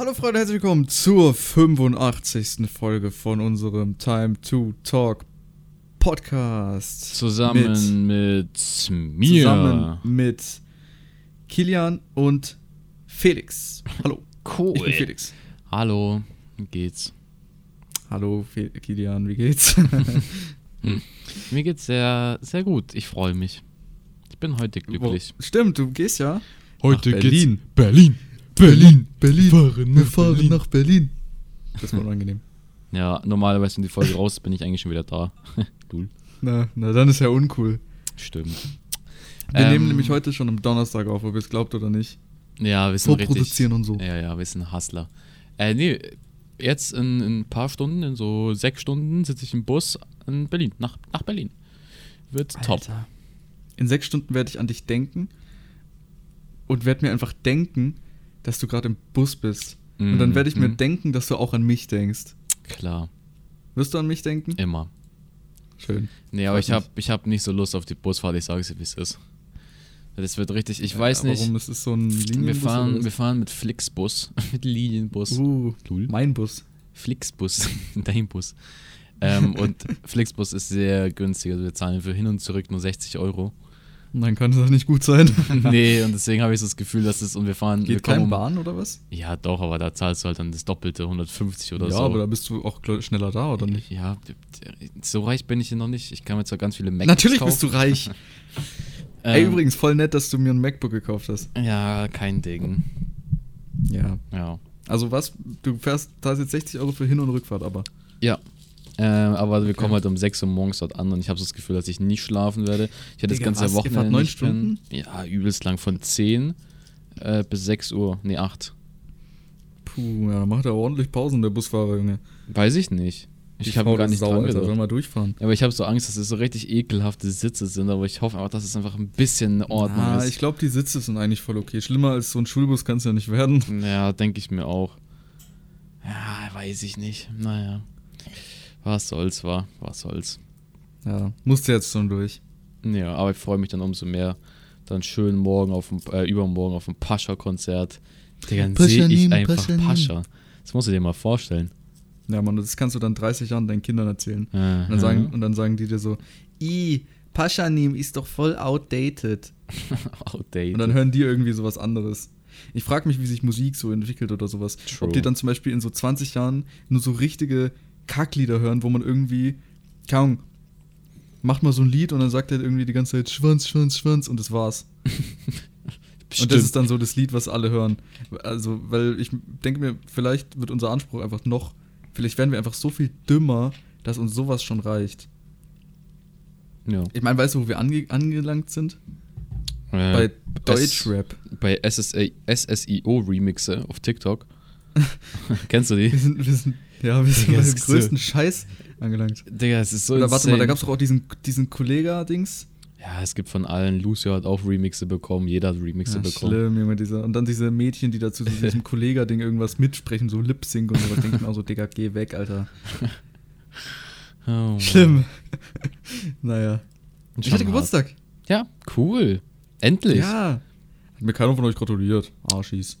Hallo Freunde, herzlich willkommen zur 85. Folge von unserem Time to Talk Podcast. Zusammen mit, mir. Zusammen mit Kilian und Felix. Hallo. Cool. Ich bin Felix. Hallo, wie geht's? Hallo Fe Kilian, wie geht's? Mir geht's sehr, sehr gut. Ich freue mich. Ich bin heute glücklich. Wo- Stimmt, du gehst ja. Heute nach Berlin. Berlin. Berlin, Berlin. Wir fahren Wir nach fahren Berlin. nach Berlin. Das war unangenehm. Ja, normalerweise, wenn die Folge raus ist, bin ich eigentlich schon wieder da. Cool. Na, na, dann ist ja uncool. Stimmt. Wir Ähm, nehmen nämlich heute schon am Donnerstag auf, ob ihr es glaubt oder nicht. Ja, wir sind richtig. Vorproduzieren und so. Ja, ja, wir sind Hustler. Äh, nee, jetzt in, in ein paar Stunden, in so sechs Stunden, sitze ich im Bus in Berlin, nach, nach Berlin. Wird top. Alter. In sechs Stunden werde ich an dich denken und werde mir einfach denken, dass du gerade im Bus bist. und dann werde ich mir Mhm. denken, dass du auch an mich denkst. Klar, Wirst du an mich denken? immer. Schön. Nee, aber Freut ich habe ich hab nicht so Lust auf die Busfahrt, ich sage es dir, wie es ist. Das wird richtig, ich weiß Ja, nicht. Warum ist es so ein Linienbus? Wir fahren, wir fahren mit Flixbus, mit Linienbus. Uh, Lul. mein Bus. Flixbus, dein Bus. Ähm, und Flixbus ist sehr günstig, also wir zahlen für hin und zurück nur 60 Euro. Dann kann es doch nicht gut sein. nee, und deswegen habe ich so das Gefühl, dass es, und wir fahren. wir Geht kommen kein um- Bahn oder was? Ja, doch, aber da zahlst du halt dann das Doppelte, 150 oder ja, so. aber da bist du auch schneller da, oder nicht? Ja, so reich bin ich hier noch nicht. Ich kann mir zwar ganz viele Macs Natürlich kaufen. bist du reich. Ey, Ähm, übrigens, voll nett, dass du mir ein MacBook gekauft hast. Ja, kein Ding. Ja. Ja. Also was? Du fährst, da jetzt 60 Euro für Hin- und Rückfahrt, aber. Ja. Ähm, aber wir kommen halt um 6 Uhr morgens dort an und ich habe so das Gefühl, dass ich nicht schlafen werde. Ich hätte das Digga, ganze was? Wochenende neun Stunden? pennen. Ja, übelst lang. Von 10 äh, bis 6 Uhr. Nee, 8. Puh, ja, macht er ordentlich Pausen, der Busfahrer, Junge. Weiß ich nicht. Ich habe gar nicht sauer, dran Alter, mal durchfahren. Aber ich habe so Angst, dass es so richtig ekelhafte Sitze sind, aber ich hoffe einfach, dass es einfach ein bisschen in Ordnung Ah, ist. ich glaube, die Sitze sind eigentlich voll okay. Schlimmer als so ein Schulbus kann es ja nicht werden. Ja, denke ich mir auch. Ja, weiß ich nicht. Naja. Was soll's, war. Was soll's. Ja, musste jetzt schon durch. Ja, aber ich freue mich dann umso mehr. Dann schön morgen auf dem, äh, übermorgen auf dem Pascha-Konzert. Dann sehe ich einfach Paschanim. Pascha. Das musst du dir mal vorstellen. Ja, Mann, das kannst du dann 30 Jahren deinen Kindern erzählen. Aha. Und dann sagen, und dann sagen die dir so, i, Paschanim ist doch voll outdated. Outdated. Und dann hören die irgendwie sowas anderes. Ich frage mich, wie sich Musik so entwickelt oder sowas. True. Ob die dann zum Beispiel in so 20 Jahren nur so richtige Kacklieder hören, wo man irgendwie, keine Ahnung, macht mal so ein Lied und dann sagt er irgendwie die ganze Zeit Schwanz, Schwanz, Schwanz und das war's. Und das ist dann so das Lied, was alle hören. Also, weil ich denke mir, vielleicht wird unser Anspruch einfach noch, vielleicht werden wir einfach so viel dümmer, dass uns sowas schon reicht. ja. Ich meine, weißt du, wo wir ange angelangt sind? Äh, Bei Deutschrap. Bei SSA, SSIO-Remixe auf TikTok. Kennst du die? Wir sind, wir sind, ja, wir sind Digga, beim es ist so- größten Scheiß angelangt. Digga, es ist so Oder warte mal, da insane. gab es auch diesen, diesen Kollega-Dings. Ja, es gibt von allen. Lucio hat auch Remixe bekommen, jeder hat Remixe Ja, bekommen. schlimm, Junge, dieser. Und dann diese Mädchen, die dazu zu diesem Kollega-Ding irgendwas mitsprechen, so Lip-Sync und sowas. denke ich mir auch so, Digga, geh weg, Alter. Oh. Schlimm. naja. Ich hatte. Geburtstag. Ja, cool. Endlich. Ja. Hat mir keiner von euch gratuliert. Arschis.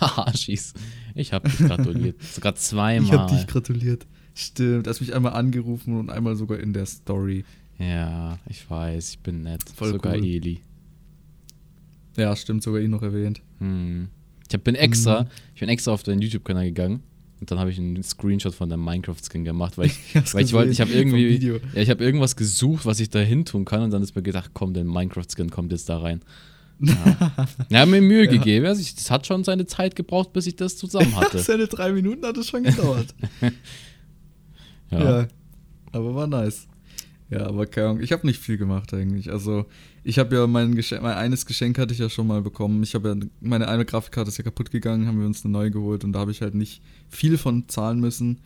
Arschis. Ich hab dich gratuliert. Sogar zweimal. Ich hab dich gratuliert. Stimmt, du hast mich einmal angerufen und einmal sogar in der Story. ja, ich weiß, ich bin nett. Voll Sogar cool. Eli. Ja, stimmt, sogar ihn noch erwähnt. Hm. Ich hab, bin extra, Mhm. ich bin extra auf deinen YouTube-Kanal gegangen und dann habe ich einen Screenshot von deinem Minecraft-Skin gemacht, weil ich, weil ich wollte, ich habe irgendwie, ja, ich habe irgendwas gesucht, was ich da hin tun kann und dann ist mir gedacht, komm, der Minecraft-Skin kommt jetzt da rein. Ja, ja mir Mühe Ja. gegeben. Also ich, das hat schon seine Zeit gebraucht, bis ich das zusammen hatte. Seine drei Minuten hat es schon gedauert. ja. ja. Aber war nice. Ja, aber keine Ahnung, ich habe nicht viel gemacht eigentlich. Also, ich habe ja mein Geschenk, mein eines Geschenk hatte ich ja schon mal bekommen. Ich habe ja, meine eine Grafikkarte ist ja kaputt gegangen, haben wir uns eine neue geholt und da habe ich halt nicht viel von zahlen müssen.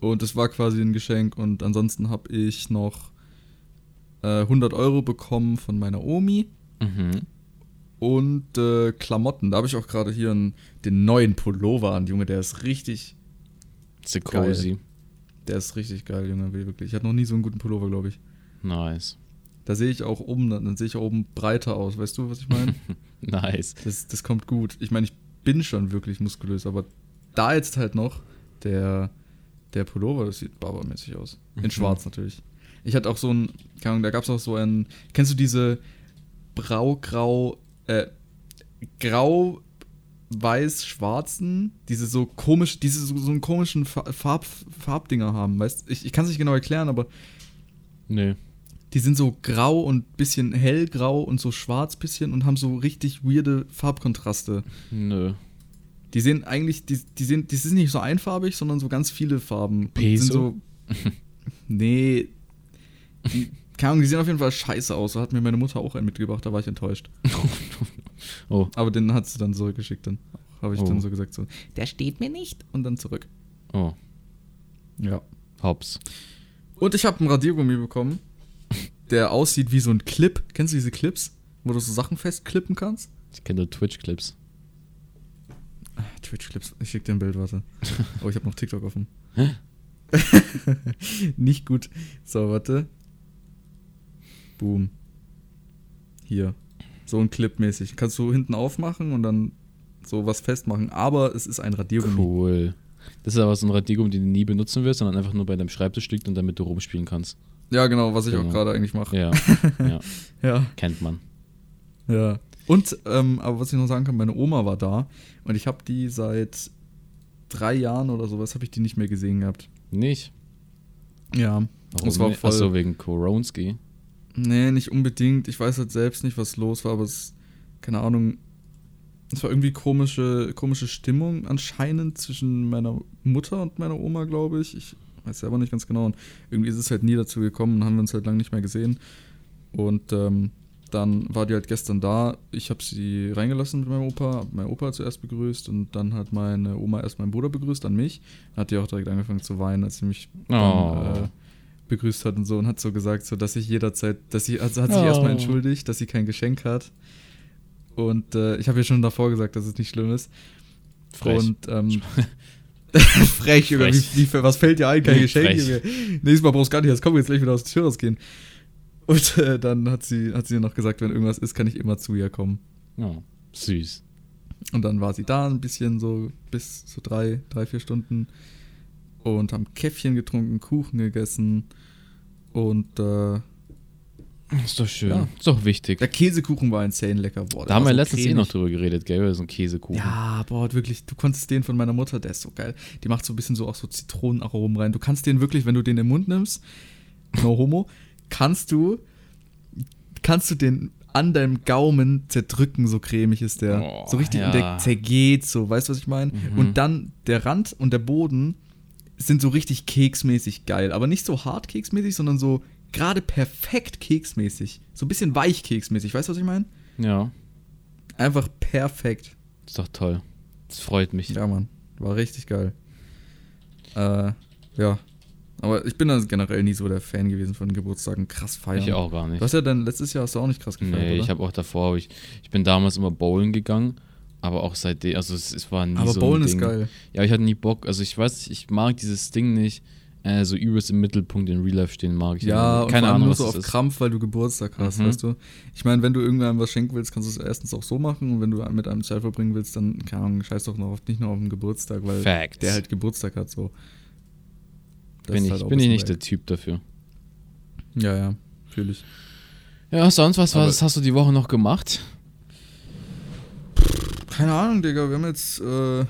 Und es war quasi ein Geschenk und ansonsten habe ich noch äh, 100 Euro bekommen von meiner Omi Mhm. Und äh, Klamotten. Da habe ich auch gerade hier einen, den neuen Pullover an, Junge, der ist richtig, Ist cozy. der ist richtig geil, Junge, wirklich. Ich hatte noch nie so einen guten Pullover, glaube ich. Nice. Da sehe ich auch oben, dann sehe ich auch oben breiter aus. Weißt du, was ich meine? Nice. Das, das kommt gut. Ich meine, ich bin schon wirklich muskulös, aber da jetzt halt noch der, der Pullover, das sieht barbermäßig aus. In Mhm. schwarz natürlich. Ich hatte auch so ein, keine Ahnung, da gab es auch so ein, kennst du diese brau-grau, äh, grau-weiß-schwarzen, diese so komisch, diese so, so einen komischen Fa- Farb, Farbdinger haben, weißt ich, ich kann es nicht genau erklären, aber Nee. die sind so grau und bisschen hellgrau und so schwarz bisschen und haben so richtig weirde Farbkontraste. Nö. Die sehen eigentlich, die, die sind, die sind nicht so einfarbig, sondern so ganz viele Farben. Peso? Sind so, nee. Die, keine Ahnung, die sehen auf jeden Fall scheiße aus. So hat mir meine Mutter auch einen mitgebracht, da war ich enttäuscht. Oh. Aber den hat sie dann zurückgeschickt, dann habe ich Oh. dann so gesagt, so, der steht mir nicht. Und dann zurück. Oh. Ja. Hops. Und ich habe einen Radiergummi bekommen, der aussieht wie so ein Clip. Kennst du diese Clips, wo du so Sachen festklippen kannst? Ich kenne Twitch-Clips. Twitch-Clips. Ich schick dir ein Bild, warte. Oh, ich habe noch TikTok offen. Hä? Nicht gut. So, warte. Boom. Hier. So ein Clip mäßig. Kannst du hinten aufmachen und dann so was festmachen. Aber es ist ein Radiergummi. Cool. Das ist aber so ein Radiergummi, den du nie benutzen wirst, sondern einfach nur bei deinem Schreibtisch liegt und damit du rumspielen kannst. Ja, genau, was ich auch Genau. gerade eigentlich mache. Ja. ja. Ja. Kennt man. Ja. Und, ähm, aber was ich noch sagen kann, meine Oma war da und ich habe die seit drei Jahren oder sowas, habe ich die nicht mehr gesehen gehabt. Nicht? Ja. Warum? Es war voll- Achso, wegen Koronski. Nee, nicht unbedingt. Ich weiß halt selbst nicht, was los war, aber es, keine Ahnung, es war irgendwie komische, komische Stimmung anscheinend zwischen meiner Mutter und meiner Oma, glaube ich. Ich weiß selber nicht ganz genau. Und irgendwie ist es halt nie dazu gekommen und haben wir uns halt lange nicht mehr gesehen. Und ähm, dann war die halt gestern da. Ich habe sie reingelassen mit meinem Opa, hab meinen Opa zuerst begrüßt und dann hat meine Oma erst meinen Bruder begrüßt, dann mich. Dann hat die auch direkt angefangen zu weinen, als sie mich Oh. dann, äh, begrüßt hat und so und hat so gesagt, so dass ich jederzeit, dass sie, also hat sich Oh. erstmal entschuldigt, dass sie kein Geschenk hat. Und äh, ich habe ja schon davor gesagt, dass es nicht schlimm ist. Frech. Und ähm, frech, Junge, Frech. Wie, wie, was fällt dir ein? Kein Geschenk. Junge. Nächstes Mal brauchst du gar nicht, jetzt komm jetzt gleich wieder aus der Tür rausgehen. Und äh, dann hat sie, hat sie noch gesagt, wenn irgendwas ist, kann ich immer zu ihr kommen. Oh, süß. Und dann war sie da ein bisschen so bis so drei, drei, vier Stunden und haben Käffchen getrunken, Kuchen gegessen und äh, Ist doch schön. Ja. Ist doch wichtig. der Käsekuchen war insane lecker. Boah, Da haben wir so letztens eh noch drüber geredet, gell? Über so einen Käsekuchen. Ja, boah, wirklich, du konntest den von meiner Mutter, der ist so geil. Die macht so ein bisschen so auch so Zitronenaromen rein. Du kannst den wirklich, wenn du den im Mund nimmst, no homo, kannst du, kannst du den an deinem Gaumen zerdrücken, so cremig ist der. Oh, so richtig, ja. und der zergeht so, weißt du, was ich meine? Mhm. Und dann der Rand und der Boden sind so richtig keksmäßig geil. Aber nicht so hart keksmäßig, sondern so gerade perfekt keksmäßig. So ein bisschen weich keksmäßig, weißt du, was ich meine? Ja, Einfach perfekt. ist doch toll. Das freut mich. Ja, Mann. War richtig geil. Äh, ja. Aber ich bin dann generell nie so der Fan gewesen von Geburtstagen. Krass feiern. Ich auch gar nicht. Du hast ja dann letztes Jahr hast du auch nicht krass gefeiert, Nee, oder? ich habe auch davor, ich, ich bin damals immer bowlen gegangen, aber auch seitdem, also es, es war nie Aber so Bowlen ein ist geil. Ja, ich hatte nie Bock, also ich weiß, ich mag dieses Ding nicht, äh, so übelst im Mittelpunkt in Real Life stehen mag ich Ja, nicht. und keine vor allem Ahnung, nur so auf ist. Krampf, weil du Geburtstag hast, Mhm. weißt du? Ich meine, wenn du irgendwann was schenken willst, kannst du es erstens auch so machen und wenn du mit einem Zeit verbringen willst, dann, keine Ahnung, scheiß doch noch auf, nicht nur auf den Geburtstag, weil Facts. der halt Geburtstag hat, so. Das bin ich, halt bin ich nicht bisschen der Typ dafür. Ja, ja, fühle ich. Ja, sonst was, was hast du die Woche noch gemacht? Keine Ahnung, Digga, wir haben jetzt, äh, wir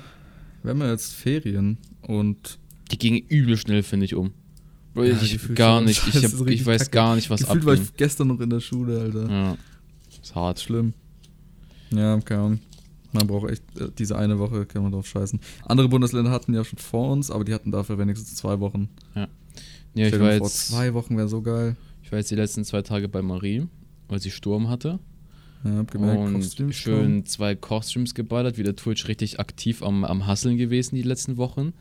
haben ja jetzt Ferien und Die ging übel schnell, finde ich, um. Bro, Ja, ich gar nicht, ich, hab, ich weiß kacke. gar nicht, was gefühlt war abging. ich gestern noch in der Schule, Alter. Ja, ist hart. Schlimm. Ja, keine Ahnung. Man braucht echt äh, diese eine Woche, kann man drauf scheißen. Andere Bundesländer hatten ja schon vor uns, aber die hatten dafür wenigstens zwei Wochen. Ja, ich Stell war, dir vor, jetzt, zwei Wochen wäre so geil. ich war jetzt die letzten zwei Tage bei Marie, weil sie Sturm hatte. Ja, hab gemerkt, und schön zwei Costumes geballert, wieder Twitch richtig aktiv am, am Hasseln gewesen die letzten Wochen.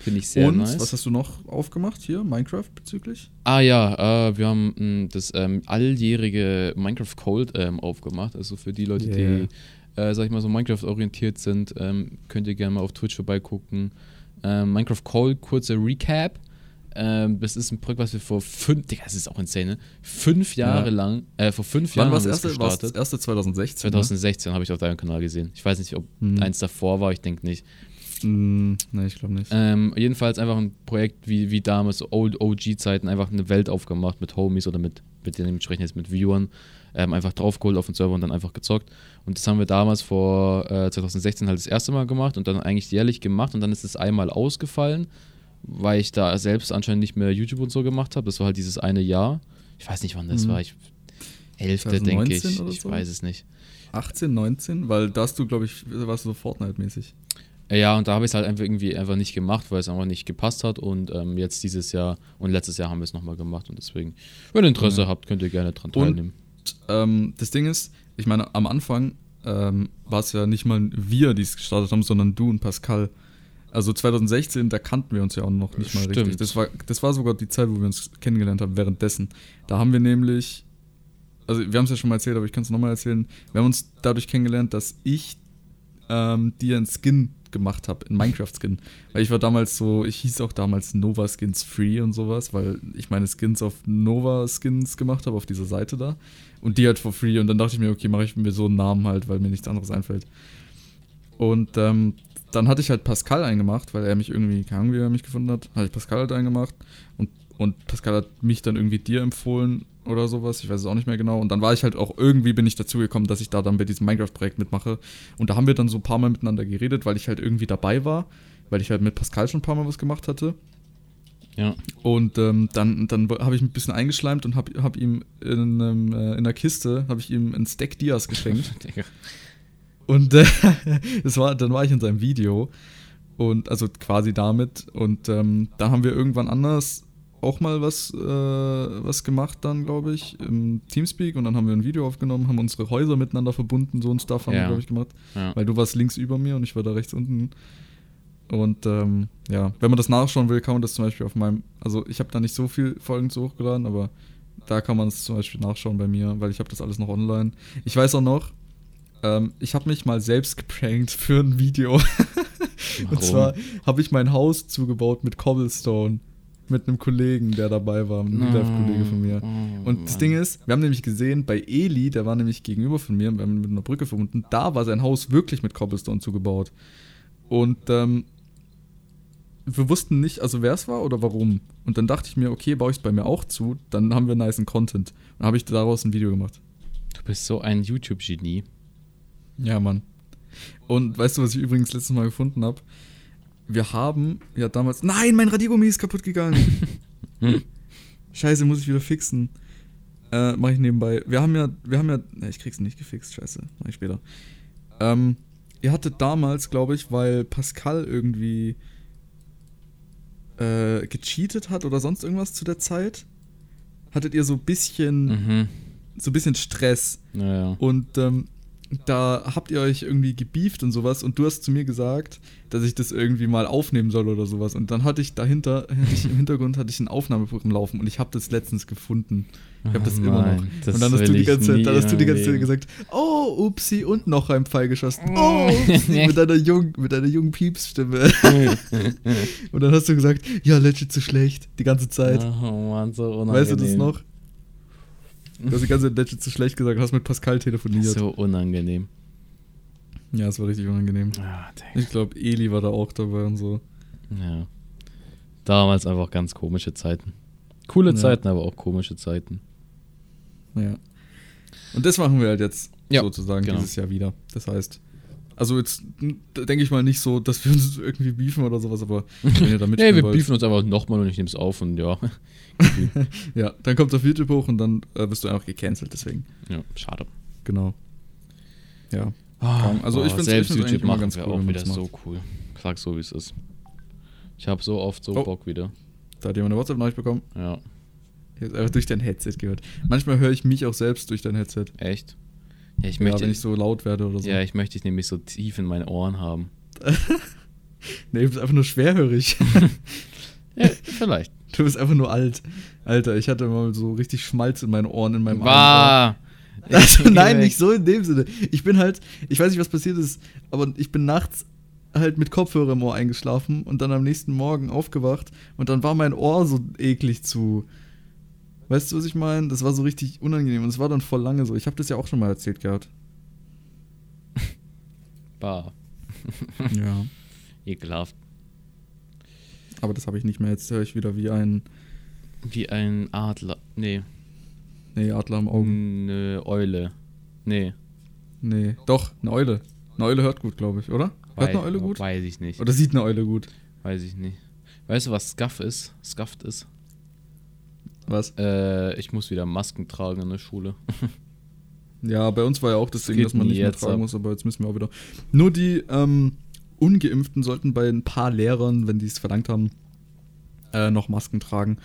Finde ich sehr Und nice. was hast du noch aufgemacht hier? Minecraft bezüglich? ah ja, äh, wir haben mh, das ähm, alljährige Minecraft Cold ähm, aufgemacht. Also für die Leute, Yeah. die, äh, sag ich mal, so Minecraft-orientiert sind, ähm, könnt ihr gerne mal auf Twitch vorbeigucken. Ähm, Minecraft Cold, kurzer Recap. Ähm, das ist ein Projekt, was wir vor fünf, Digga, das ist auch insane, ne? Fünf Jahre Ja. lang, äh, vor fünf Wann Jahren war haben das wir das gestartet. erste 2016? 2016 habe ich auf deinem Kanal gesehen. Ich weiß nicht, ob Hm. eins davor war, ich denke nicht. Ne? Hm, nee, ich glaube nicht. Ähm, jedenfalls einfach ein Projekt wie, wie damals, so Old OG-Zeiten, einfach eine Welt aufgemacht mit Homies oder mit, mit dementsprechend jetzt mit Viewern. Ähm, einfach draufgeholt auf den Server und dann einfach gezockt. Und das haben wir damals vor äh, 2016 halt das erste Mal gemacht und dann eigentlich jährlich gemacht und dann ist es einmal ausgefallen, weil ich da selbst anscheinend nicht mehr YouTube und so gemacht habe. Das war halt dieses eine Jahr. Ich weiß nicht, wann das Mhm. war. Ich, Elfte, denke ich. 2019 oder Ich so? weiß es nicht. 18, 19? Weil da hast du, glaube ich, warst du so Fortnite-mäßig. Ja, und da habe ich es halt einfach irgendwie einfach nicht gemacht, weil es einfach nicht gepasst hat. Und ähm, jetzt dieses Jahr und letztes Jahr haben wir es nochmal gemacht. Und deswegen, wenn ihr Interesse Ja. habt, könnt ihr gerne dran Und- teilnehmen. Ähm, das Ding ist, ich meine, am Anfang ähm, war es ja nicht mal wir, die es gestartet haben, sondern du und Pascal. Also 2016, da kannten wir uns ja auch noch nicht mal Stimmt. richtig. Das war, das war sogar die Zeit, wo wir uns kennengelernt haben, währenddessen. Da haben wir nämlich, also wir haben es ja schon mal erzählt, aber ich kann es nochmal erzählen. Wir haben uns dadurch kennengelernt, dass ich ähm, dir einen Skin gemacht habe, einen Minecraft-Skin. Weil ich war damals so, ich hieß auch damals Nova Skins Free und sowas, weil ich meine Skins auf Nova Skins gemacht habe, auf dieser Seite da. Und die halt for free. Und dann dachte ich mir, okay, mache ich mir so einen Namen halt, weil mir nichts anderes einfällt. Und ähm, dann hatte ich halt Pascal eingemacht, weil er mich irgendwie, keine Ahnung, wie er mich gefunden hat, hatte ich Pascal halt eingemacht. Und, und Pascal hat mich dann irgendwie dir empfohlen oder sowas. Ich weiß es auch nicht mehr genau. Und dann war ich halt auch irgendwie bin ich dazu gekommen, dass ich da dann bei diesem Minecraft-Projekt mitmache. Und da haben wir dann so ein paar Mal miteinander geredet, weil ich halt irgendwie dabei war, weil ich halt mit Pascal schon ein paar Mal was gemacht hatte. Ja. Und ähm, dann, dann habe ich ein bisschen eingeschleimt und habe hab ihm in, einem, äh, in einer Kiste, habe ich ihm einen Stack Dias geschenkt. Und äh, das war, dann war ich in seinem Video und also quasi damit. Und ähm, da haben wir irgendwann anders auch mal was, äh, was gemacht dann, glaube ich, im Teamspeak. Und dann haben wir ein Video aufgenommen, haben unsere Häuser miteinander verbunden, so ein Stuff haben wir, Ja. glaube ich, gemacht. ja. Weil du warst links über mir und ich war da rechts unten. Und ähm, ja, wenn man das nachschauen will, kann man das zum Beispiel auf meinem, also ich habe da nicht so viel Folgen zu hochgeladen, aber da kann man es zum Beispiel nachschauen bei mir, weil ich habe das alles noch online. Ich weiß auch noch, ähm, ich habe mich mal selbst geprankt für ein Video. Und zwar habe ich mein Haus zugebaut mit Cobblestone. Mit einem Kollegen, der dabei war, ein Real-Life-Kollege von mir. Oh, Und das. Ding ist, wir haben nämlich gesehen, bei Eli, der war nämlich gegenüber von mir, wir haben mit einer Brücke verbunden, da war sein Haus wirklich mit Cobblestone zugebaut. Und ähm, wir wussten nicht, also wer es war oder warum. Und dann dachte ich mir, okay, baue ich es bei mir auch zu, dann haben wir niceen Content. Dann habe ich daraus ein Video gemacht. Du bist so ein YouTube-Genie. Ja, Mann. Und weißt du, was ich übrigens letztes Mal gefunden habe? Wir haben ja damals. Nein, mein Radiergummi ist kaputt gegangen. Scheiße, muss ich wieder fixen. Äh, mach ich nebenbei. Wir haben ja, wir haben ja. Ne, ich krieg's nicht gefixt, scheiße. Mach ich später. Ähm, ihr hattet damals, glaube ich, weil Pascal irgendwie äh, gecheatet hat oder sonst irgendwas zu der Zeit, hattet ihr so ein bisschen, Mhm. so ein bisschen Stress. Naja. Und ähm, da habt ihr euch irgendwie gebieft und sowas und du hast zu mir gesagt, dass ich das irgendwie mal aufnehmen soll oder sowas. Und dann hatte ich dahinter, hatte ich im Hintergrund hatte ich ein Aufnahmeprogramm laufen und ich habe das letztens gefunden. Ich habe das Oh immer noch. das und dann hast du die ganze Zeit, dann hast du die ganze Zeit gesagt, oh, upsi, und noch ein Pfeil geschossen. Oh, upsi, mit deiner jungen, mit deiner jungen Piepsstimme. und dann hast du gesagt, ja, legit zu schlecht, die ganze Zeit. Oh Mann, so unangenehm. weißt du das noch? Du hast die ganze Zeit zu schlecht gesagt, hast mit Pascal telefoniert. So unangenehm. Ja, es war richtig unangenehm. Ah. Ich glaube, Eli war da auch dabei und so. Ja. Damals einfach ganz komische Zeiten. Coole Ja. Zeiten, aber auch komische Zeiten. Ja. Und das machen wir halt jetzt Ja, sozusagen genau. dieses Jahr wieder. Das heißt, also jetzt denke ich mal nicht so, dass wir uns irgendwie beefen oder sowas, aber wenn ihr da Nee, wir wollt, beefen uns einfach nochmal und ich nehme es auf und ja. ja, dann kommt auf YouTube hoch und dann äh, wirst du einfach gecancelt, deswegen. ja, schade. Genau. Ja. Ah, Also ich find's- selbst ich find's YouTube immer machen ganz cool, auch wieder so cool. Sag so, wie es ist. Ich habe so oft so Oh. Bock wieder. Da hat jemand eine WhatsApp-Nachricht bekommen. Ja, Ich habe einfach durch dein Headset gehört. Manchmal höre ich mich auch selbst durch dein Headset. echt? Ja, ich ja, möchte, wenn ich so laut werde oder so. ja, ich möchte dich nämlich so tief in meine Ohren haben. Nee, du bist einfach nur schwerhörig. Ja, vielleicht. Du bist einfach nur alt. Alter, ich hatte mal so richtig Schmalz in meinen Ohren, in meinem. Bah! Also, nein, nicht so in dem Sinne. Ich bin halt, ich weiß nicht, was passiert ist, aber ich bin nachts halt mit Kopfhörer im Ohr eingeschlafen und dann am nächsten Morgen aufgewacht und dann war mein Ohr so eklig zu. Weißt du, was ich meine? Das war so richtig unangenehm und es war dann voll lange so. Ich habe das ja auch schon mal erzählt gehabt. Bah, Ja. ekelhaft. Aber das habe ich nicht mehr. Jetzt höre ich wieder wie ein Wie ein Adler. Nee, Nee, Adler am Augen. eine Eule. Nee. Nee. Doch, eine Eule. Eine Eule hört gut, glaube ich, oder? Hört eine Eule gut? Weiß ich nicht. Oder sieht eine Eule gut? Weiß ich nicht. Weißt du, was Scuff ist? Scuffed ist? Was? Äh, ich muss wieder Masken tragen in der Schule. Ja, bei uns war ja auch das Das Ding, dass man nicht mehr tragen ab. muss, aber jetzt müssen wir auch wieder. Nur die ähm, Ungeimpften sollten bei ein paar Lehrern, wenn die es verlangt haben, äh, noch Masken tragen.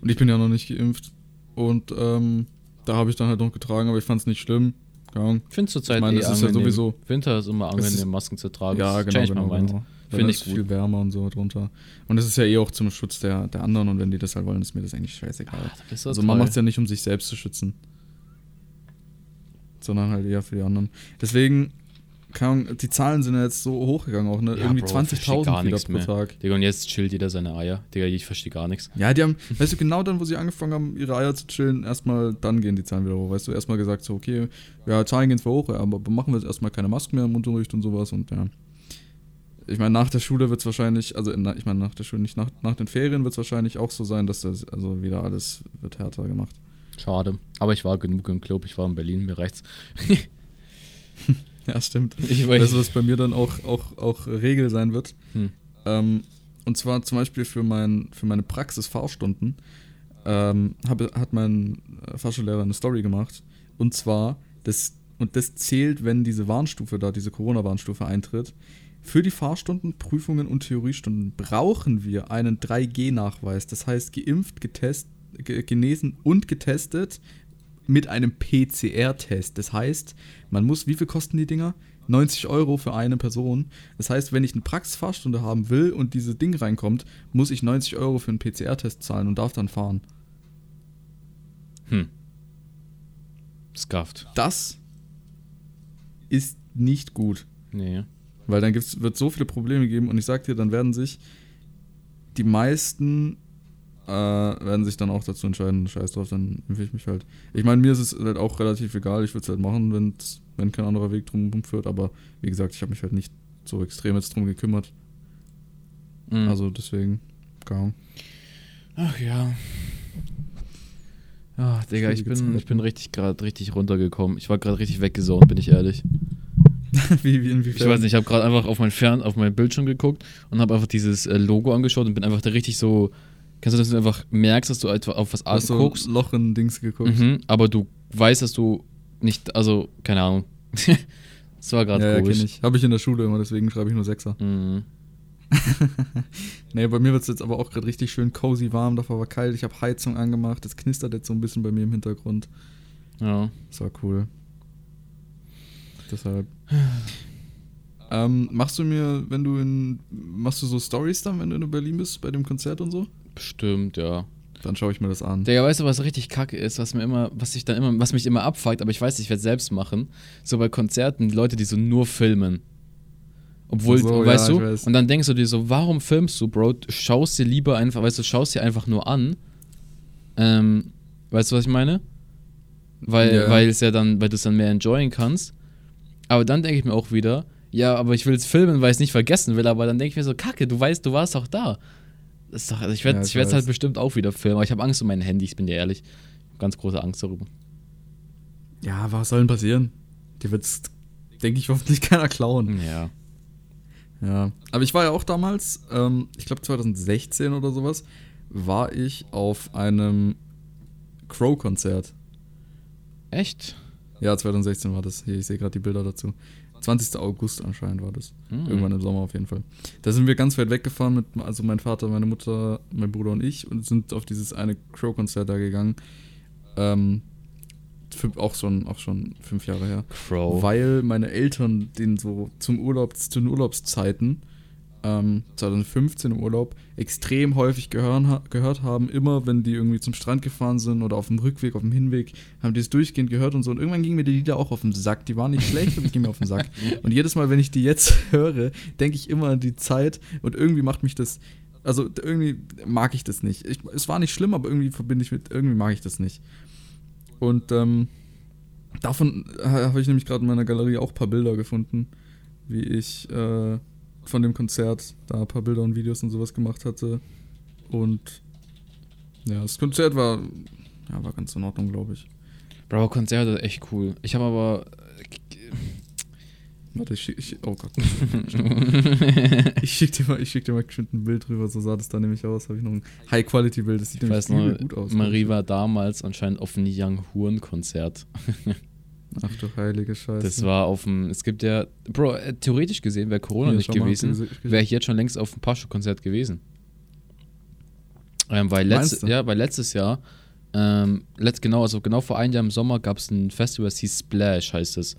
Und ich bin ja noch nicht geimpft. Und ähm, da habe ich dann halt noch getragen, aber ich fand es nicht schlimm. Keine Ahnung. Ich finde zurzeit Ich meine, eh das ist ja angenehm. sowieso- Winter ist immer Es ist- angenehm, Masken zu tragen. Ja, genau. genau, genau. Finde ich gut. viel wärmer und so drunter. Und es ist ja eh auch zum Schutz der, der anderen und wenn die das halt wollen, ist mir das eigentlich scheißegal. Ah, das Also man toll. macht es ja nicht, um sich selbst zu schützen. Sondern halt eher für die anderen. Deswegen, keine Ahnung, die Zahlen sind ja jetzt so hochgegangen auch, ne? Ja, Irgendwie Bro, versteh 20.000 gar wieder pro mehr. Tag. Digga, und jetzt chillt jeder seine Eier. Digga, ich verstehe gar nichts. Ja, die haben, weißt du, genau dann, wo sie angefangen haben, ihre Eier zu chillen, erstmal, dann gehen die Zahlen wieder hoch. Weißt du, erstmal gesagt so, okay, ja, Zahlen gehen zwar hoch, aber machen wir jetzt erstmal keine Masken mehr im Unterricht und sowas und ja. Ich meine, nach der Schule wird es wahrscheinlich, also in, ich meine, nach der Schule, nicht nach, nach den Ferien wird es wahrscheinlich auch so sein, dass das, also wieder alles wird härter gemacht. Schade. Aber ich war genug im Club. Ich war in Berlin, mir reicht's. Ja, stimmt. Ich Weißt du, was bei mir dann auch, auch, auch Regel sein wird? Hm. Ähm, und zwar zum Beispiel für, mein, für meine Praxis-Fahrstunden ähm, habe, hat mein äh, Fahrschullehrer eine Story gemacht. Und zwar, das, und das zählt, wenn diese Warnstufe da, diese Corona-Warnstufe eintritt. Für die Fahrstunden, Prüfungen und Theoriestunden brauchen wir einen 3G-Nachweis. Das heißt, geimpft, getest, ge genesen und getestet mit einem PCR-Test. Das heißt, man muss, wie viel kosten die Dinger? 90 Euro für eine Person. Das heißt, wenn ich eine Praxisfahrstunde haben will und dieses Ding reinkommt, muss ich 90 Euro für einen PCR-Test zahlen und darf dann fahren. Hm. Scuffed. Das ist nicht gut. Nee. Weil dann gibt's, wird so viele Probleme geben und ich sag dir, dann werden sich die meisten äh, werden sich dann auch dazu entscheiden, scheiß drauf, dann impfe ich mich halt. Ich meine, mir ist es halt auch relativ egal, ich würde es halt machen, wenn's, wenn kein anderer Weg drum führt, aber wie gesagt, ich habe mich halt nicht so extrem jetzt drum gekümmert. Mhm. Also deswegen, Ahnung. Ach ja. Ach, Digga, ich bin, ich bin richtig gerade richtig runtergekommen. Ich war gerade richtig weggesaunt, bin ich ehrlich. wie, wie inwiefern? Ich weiß nicht, ich habe gerade einfach auf mein Fern, auf mein Bildschirm geguckt und habe einfach dieses äh, Logo angeschaut und bin einfach da richtig so. Kennst du, dass du einfach merkst, dass du einfach auf was Hast du guckst? Loch in Dings geguckt? Mhm, aber du weißt, dass du nicht, also, keine Ahnung. das war gerade ja, ja komisch. kenn ich. Habe ich in der Schule immer, deswegen schreibe ich nur Sechser. Mhm. nee, bei mir wird es jetzt aber auch gerade richtig schön cozy warm, davor war kalt, ich habe Heizung angemacht, das knistert jetzt so ein bisschen bei mir im Hintergrund. Ja. Das war cool. Deshalb. ähm, machst du mir, wenn du in. Machst du so Stories dann, wenn du in Berlin bist, bei dem Konzert und so? Bestimmt, ja. Dann schaue ich mir das an. Digga, weißt du, was richtig kacke ist, was mir immer, was ich dann immer, was mich immer abfuckt, aber ich weiß, ich werde selbst machen. So bei Konzerten, die Leute, die so nur filmen. Obwohl, so, weißt ja, du, weiß. und dann denkst du dir so, warum filmst du, Bro? Du Schaust dir lieber einfach, weißt du, schaust dir einfach nur an. Ähm, weißt du, was ich meine? Weil, Ja. weil es ja dann, weil du es dann mehr enjoyen kannst. Aber dann denke ich mir auch wieder, ja, aber ich will es filmen, weil ich es nicht vergessen will, aber dann denke ich mir so, kacke, du weißt, du warst auch da. Das ist doch, also ich werde es halt bestimmt auch wieder filmen, aber ich habe Angst um mein Handy, ich bin dir ehrlich. Ganz große Angst darüber. Ja, was soll denn passieren? Die wird's, denke ich, hoffentlich keiner klauen. Ja. Ja. Aber ich war ja auch damals, ähm, ich glaube 2016 oder sowas, war ich auf einem Crow-Konzert. Echt? Ja, 2016 war das. Hier, ich sehe gerade die Bilder dazu. 20. August anscheinend war das. Hm. Irgendwann im Sommer auf jeden Fall. Da sind wir ganz weit weggefahren mit, also mein Vater, meine Mutter, mein Bruder und ich und sind auf dieses eine Crow-Konzert da gegangen. Ähm, für, auch, schon, auch schon fünf Jahre her. Crow. Weil meine Eltern den so zum Urlaub, zu den Urlaubszeiten ähm, 2015 im Urlaub extrem häufig gehören, gehört haben. Immer wenn die irgendwie zum Strand gefahren sind oder auf dem Rückweg, auf dem Hinweg, haben die es durchgehend gehört und so. Und irgendwann gingen mir die Lieder auch auf den Sack. Die waren nicht schlecht, aber die gingen mir auf den Sack. Und jedes Mal, wenn ich die jetzt höre, denke ich immer an die Zeit und irgendwie macht mich das. Also irgendwie mag ich das nicht. Ich, es war nicht schlimm, aber irgendwie verbinde ich mit, irgendwie mag ich das nicht. Und ähm, davon habe ich nämlich gerade in meiner Galerie auch ein paar Bilder gefunden, wie ich äh, von dem Konzert da ein paar Bilder und Videos und sowas gemacht hatte. Und ja, das Konzert war, ja, war ganz in Ordnung, glaube ich. Bro, Konzerte echt cool. Ich habe aber. Warte, ich, ich oh Gott. ich schick dir mal, ich schick dir mal ein Bild drüber, so sah das da nämlich aus. Habe ich noch ein High-Quality-Bild, das sieht ich weiß nämlich noch, gut aus. Marie war damals anscheinend auf einem Young Huren-Konzert. Ach du heilige Scheiße. Das war auf dem, es gibt ja, Bro, äh, theoretisch gesehen wäre Corona Hier, nicht gewesen, wäre ich jetzt schon längst auf dem Pascho-Konzert gewesen. Ähm, weil, letzt, ja, weil letztes Jahr, ähm, letzt, genau, also genau vor einem Jahr im Sommer gab es ein Festival, das hieß Splash, heißt es.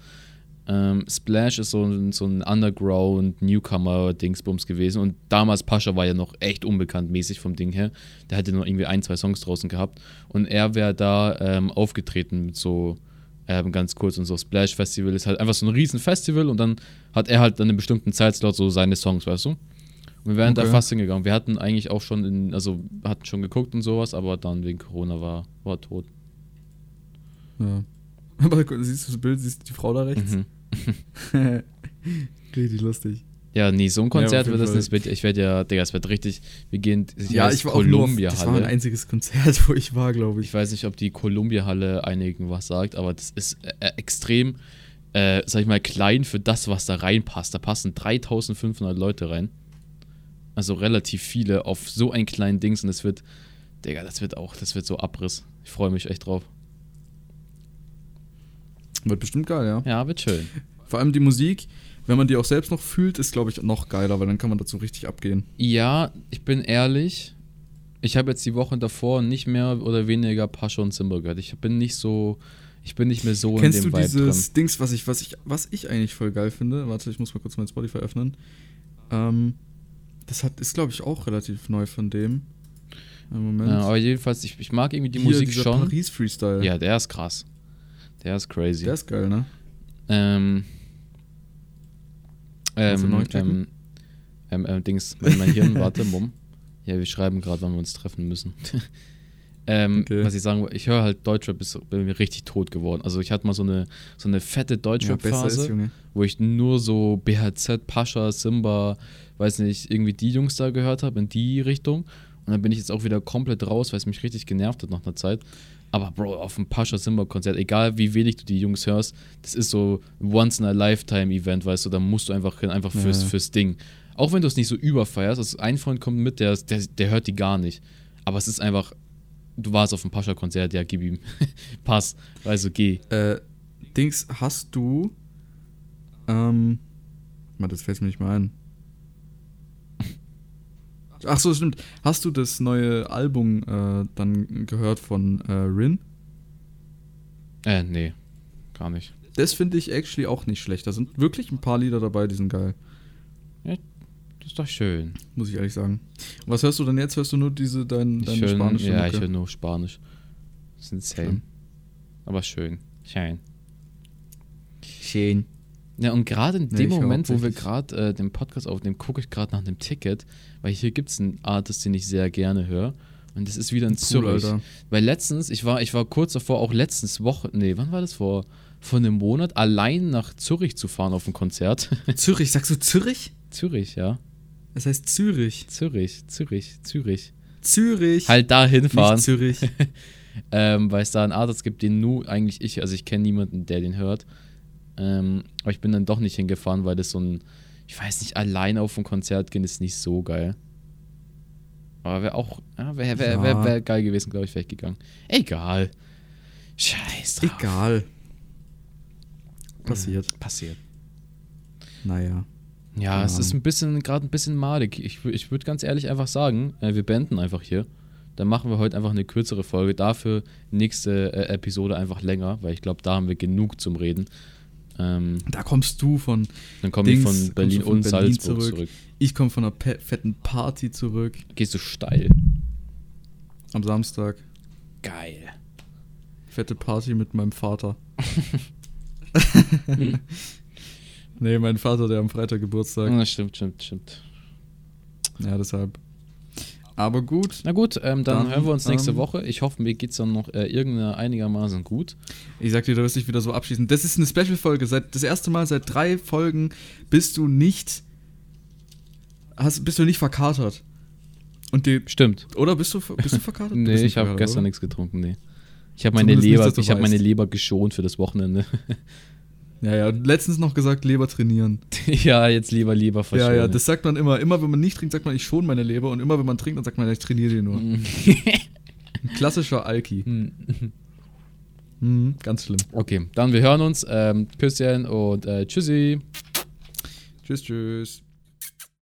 Ähm, Splash ist so ein, so ein Underground-Newcomer-Dingsbums gewesen und damals Pascha war ja noch echt unbekannt mäßig vom Ding her. Der hatte nur irgendwie ein, zwei Songs draußen gehabt und er wäre da ähm, aufgetreten mit so ähm, ganz kurz und so Splash Festival ist halt einfach so ein riesen Festival und dann hat er halt dann in einem bestimmten Zeitslot so seine Songs, weißt du? Und wir wären da Okay. fast hingegangen. Wir hatten eigentlich auch schon in, also hatten schon geguckt und sowas, aber dann wegen Corona war, war tot. Ja. Aber siehst du das Bild, siehst du die Frau da rechts? Mhm. Richtig lustig. Ja, nee, so ein Konzert Ja, wird das nicht. Ich werde ja, Digga, es wird richtig. Wir gehen. Ja, ich war auch nur auf, Columbia Das war Halle. einziges Konzert, wo ich war, glaube Ich ich. weiß nicht, ob die Columbia Halle einigen was sagt, aber das ist äh, extrem, äh, sag ich mal, klein für das, was da reinpasst. Da passen 3500 Leute rein. Also relativ viele auf so ein kleinen Dings und es wird, Digga, das wird auch, das wird so Abriss. Ich freue mich echt drauf. Wird bestimmt geil, ja. Ja, wird schön. Vor allem die Musik, wenn man die auch selbst noch fühlt, ist, glaube ich, noch geiler, weil dann kann man dazu richtig abgehen. Ja, ich bin ehrlich. Ich habe jetzt die Wochen davor nicht mehr oder weniger Pascha und Simba gehört. Ich bin nicht so, ich bin nicht mehr so Kennst in du dem Vibe dieses Dings, was ich, was ich, was ich eigentlich voll geil finde? Warte, ich muss mal kurz mein Spotify öffnen. Ähm, das hat, ist, glaube ich, auch relativ neu von dem. Einen drin. Moment. Ja, aber jedenfalls, ich, ich mag irgendwie die Hier, Musik schon. Paris Freestyle. Ja, der ist krass. Der ist crazy. Der ist geil, ne? ähm, du ähm, ähm, ähm, ähm, Dings, mein, mein Hirn, warte, Mumm. Ja, wir schreiben gerade, wann wir uns treffen müssen. ähm, Okay. Was ich sagen wollte, ich höre halt Deutschrap, ist bei mir richtig tot geworden. Also ich hatte mal so eine, so eine fette Ja, Deutschrap-Phase. Junge. wo ich nur so BHZ, Pascha, Simba, weiß nicht, irgendwie die Jungs da gehört habe, in die Richtung. Und dann bin ich jetzt auch wieder komplett raus, weil es mich richtig genervt hat nach einer Zeit. Aber Bro, auf dem Pascha Simba Konzert, egal wie wenig du die Jungs hörst, das ist so ein once in a lifetime Event, weißt du, da musst du einfach hin, einfach fürs, Ja. fürs Ding. Auch wenn du es nicht so überfeierst, also ein Freund kommt mit, der, der, der hört die gar nicht. Aber es ist einfach, du warst auf dem Pascha Konzert, ja, gib ihm. Pass, also geh. Äh, Dings, hast du. Ähm. Das fällt mir nicht mal ein. Ach so, stimmt. Hast du das neue Album äh, dann gehört von äh, Rin? Äh, nee, gar nicht. Das finde ich actually auch nicht schlecht. Da sind wirklich ein paar Lieder dabei, die sind geil. Das ist doch schön. Muss ich ehrlich sagen. Und was hörst du denn jetzt? Hörst du nur diese dein, deine höre, spanische ja, Mucke? ich höre nur Spanisch. Das ist insane. Schlimm. Aber schön. Schön. Schön. Ja, und gerade in Nee, dem höre Moment, wo wir gerade äh, den Podcast aufnehmen, gucke ich gerade nach einem Ticket, weil hier gibt es einen Artist, den ich sehr gerne höre. Und das ist wieder in Cool, Zürich. Alter. Weil letztens, ich war, ich war kurz davor, auch letztens Woche, nee, wann war das vor? Vor einem Monat, allein nach Zürich zu fahren auf ein Konzert. Zürich, sagst du Zürich? Zürich, ja. Das heißt Zürich. Zürich, Zürich, Zürich. Zürich. Halt da hinfahren. Nicht Zürich. ähm, weil es da einen Artist gibt, den nur eigentlich ich, also ich kenne niemanden, der den hört. Ähm, aber ich bin dann doch nicht hingefahren, weil das so ein, ich weiß nicht, allein auf ein Konzert gehen ist nicht so geil. Aber wäre auch, ja, wäre wär, wär, wär geil gewesen, glaube ich, wäre ich gegangen. Egal. Scheiß drauf. Egal. Passiert. Passiert. Naja. Ja, Ja. es ist ein bisschen, gerade ein bisschen madig. Ich, ich würde ganz ehrlich einfach sagen, äh, wir beenden einfach hier. Dann machen wir heute einfach eine kürzere Folge. Dafür nächste äh, Episode einfach länger, weil ich glaube, da haben wir genug zum Reden. Ähm, Da kommst du von, dann komme ich von Berlin von und Berlin Salzburg zurück. zurück. ich komme von einer fetten Party zurück Gehst du steil. am Samstag. Geil. Fette Party mit meinem Vater. nee, mein Vater, der am Freitag Geburtstag. Ja, stimmt, stimmt, stimmt. Ja, deshalb. Aber gut. Na gut, ähm, dann, Dann, hören wir uns nächste ähm, Woche. Ich hoffe, mir geht es dann noch äh, irgendeiner einigermaßen gut. Ich sag dir, du wirst dich wieder so abschließen. Das ist eine Special-Folge. Seit das erste Mal seit drei Folgen bist du nicht. Hast, bist du nicht verkatert. Und die. Stimmt. Oder bist du, bist du verkatert? Du Nee, nicht ich habe gestern nichts getrunken, nee. Ich habe meine nicht, du ich habe meine. Leber geschont für das Wochenende. Ja, ja. Letztens noch gesagt, Leber trainieren. ja, jetzt lieber Leber Ja, verschonen. ja, das sagt man immer. Immer wenn man nicht trinkt, sagt man, ich schon meine Leber. Und immer wenn man trinkt, dann sagt man, ich trainiere die nur. Ein klassischer Alki. Mhm, ganz schlimm. okay, dann wir hören uns. Ähm, Küsschen und äh, tschüssi. Tschüss, tschüss.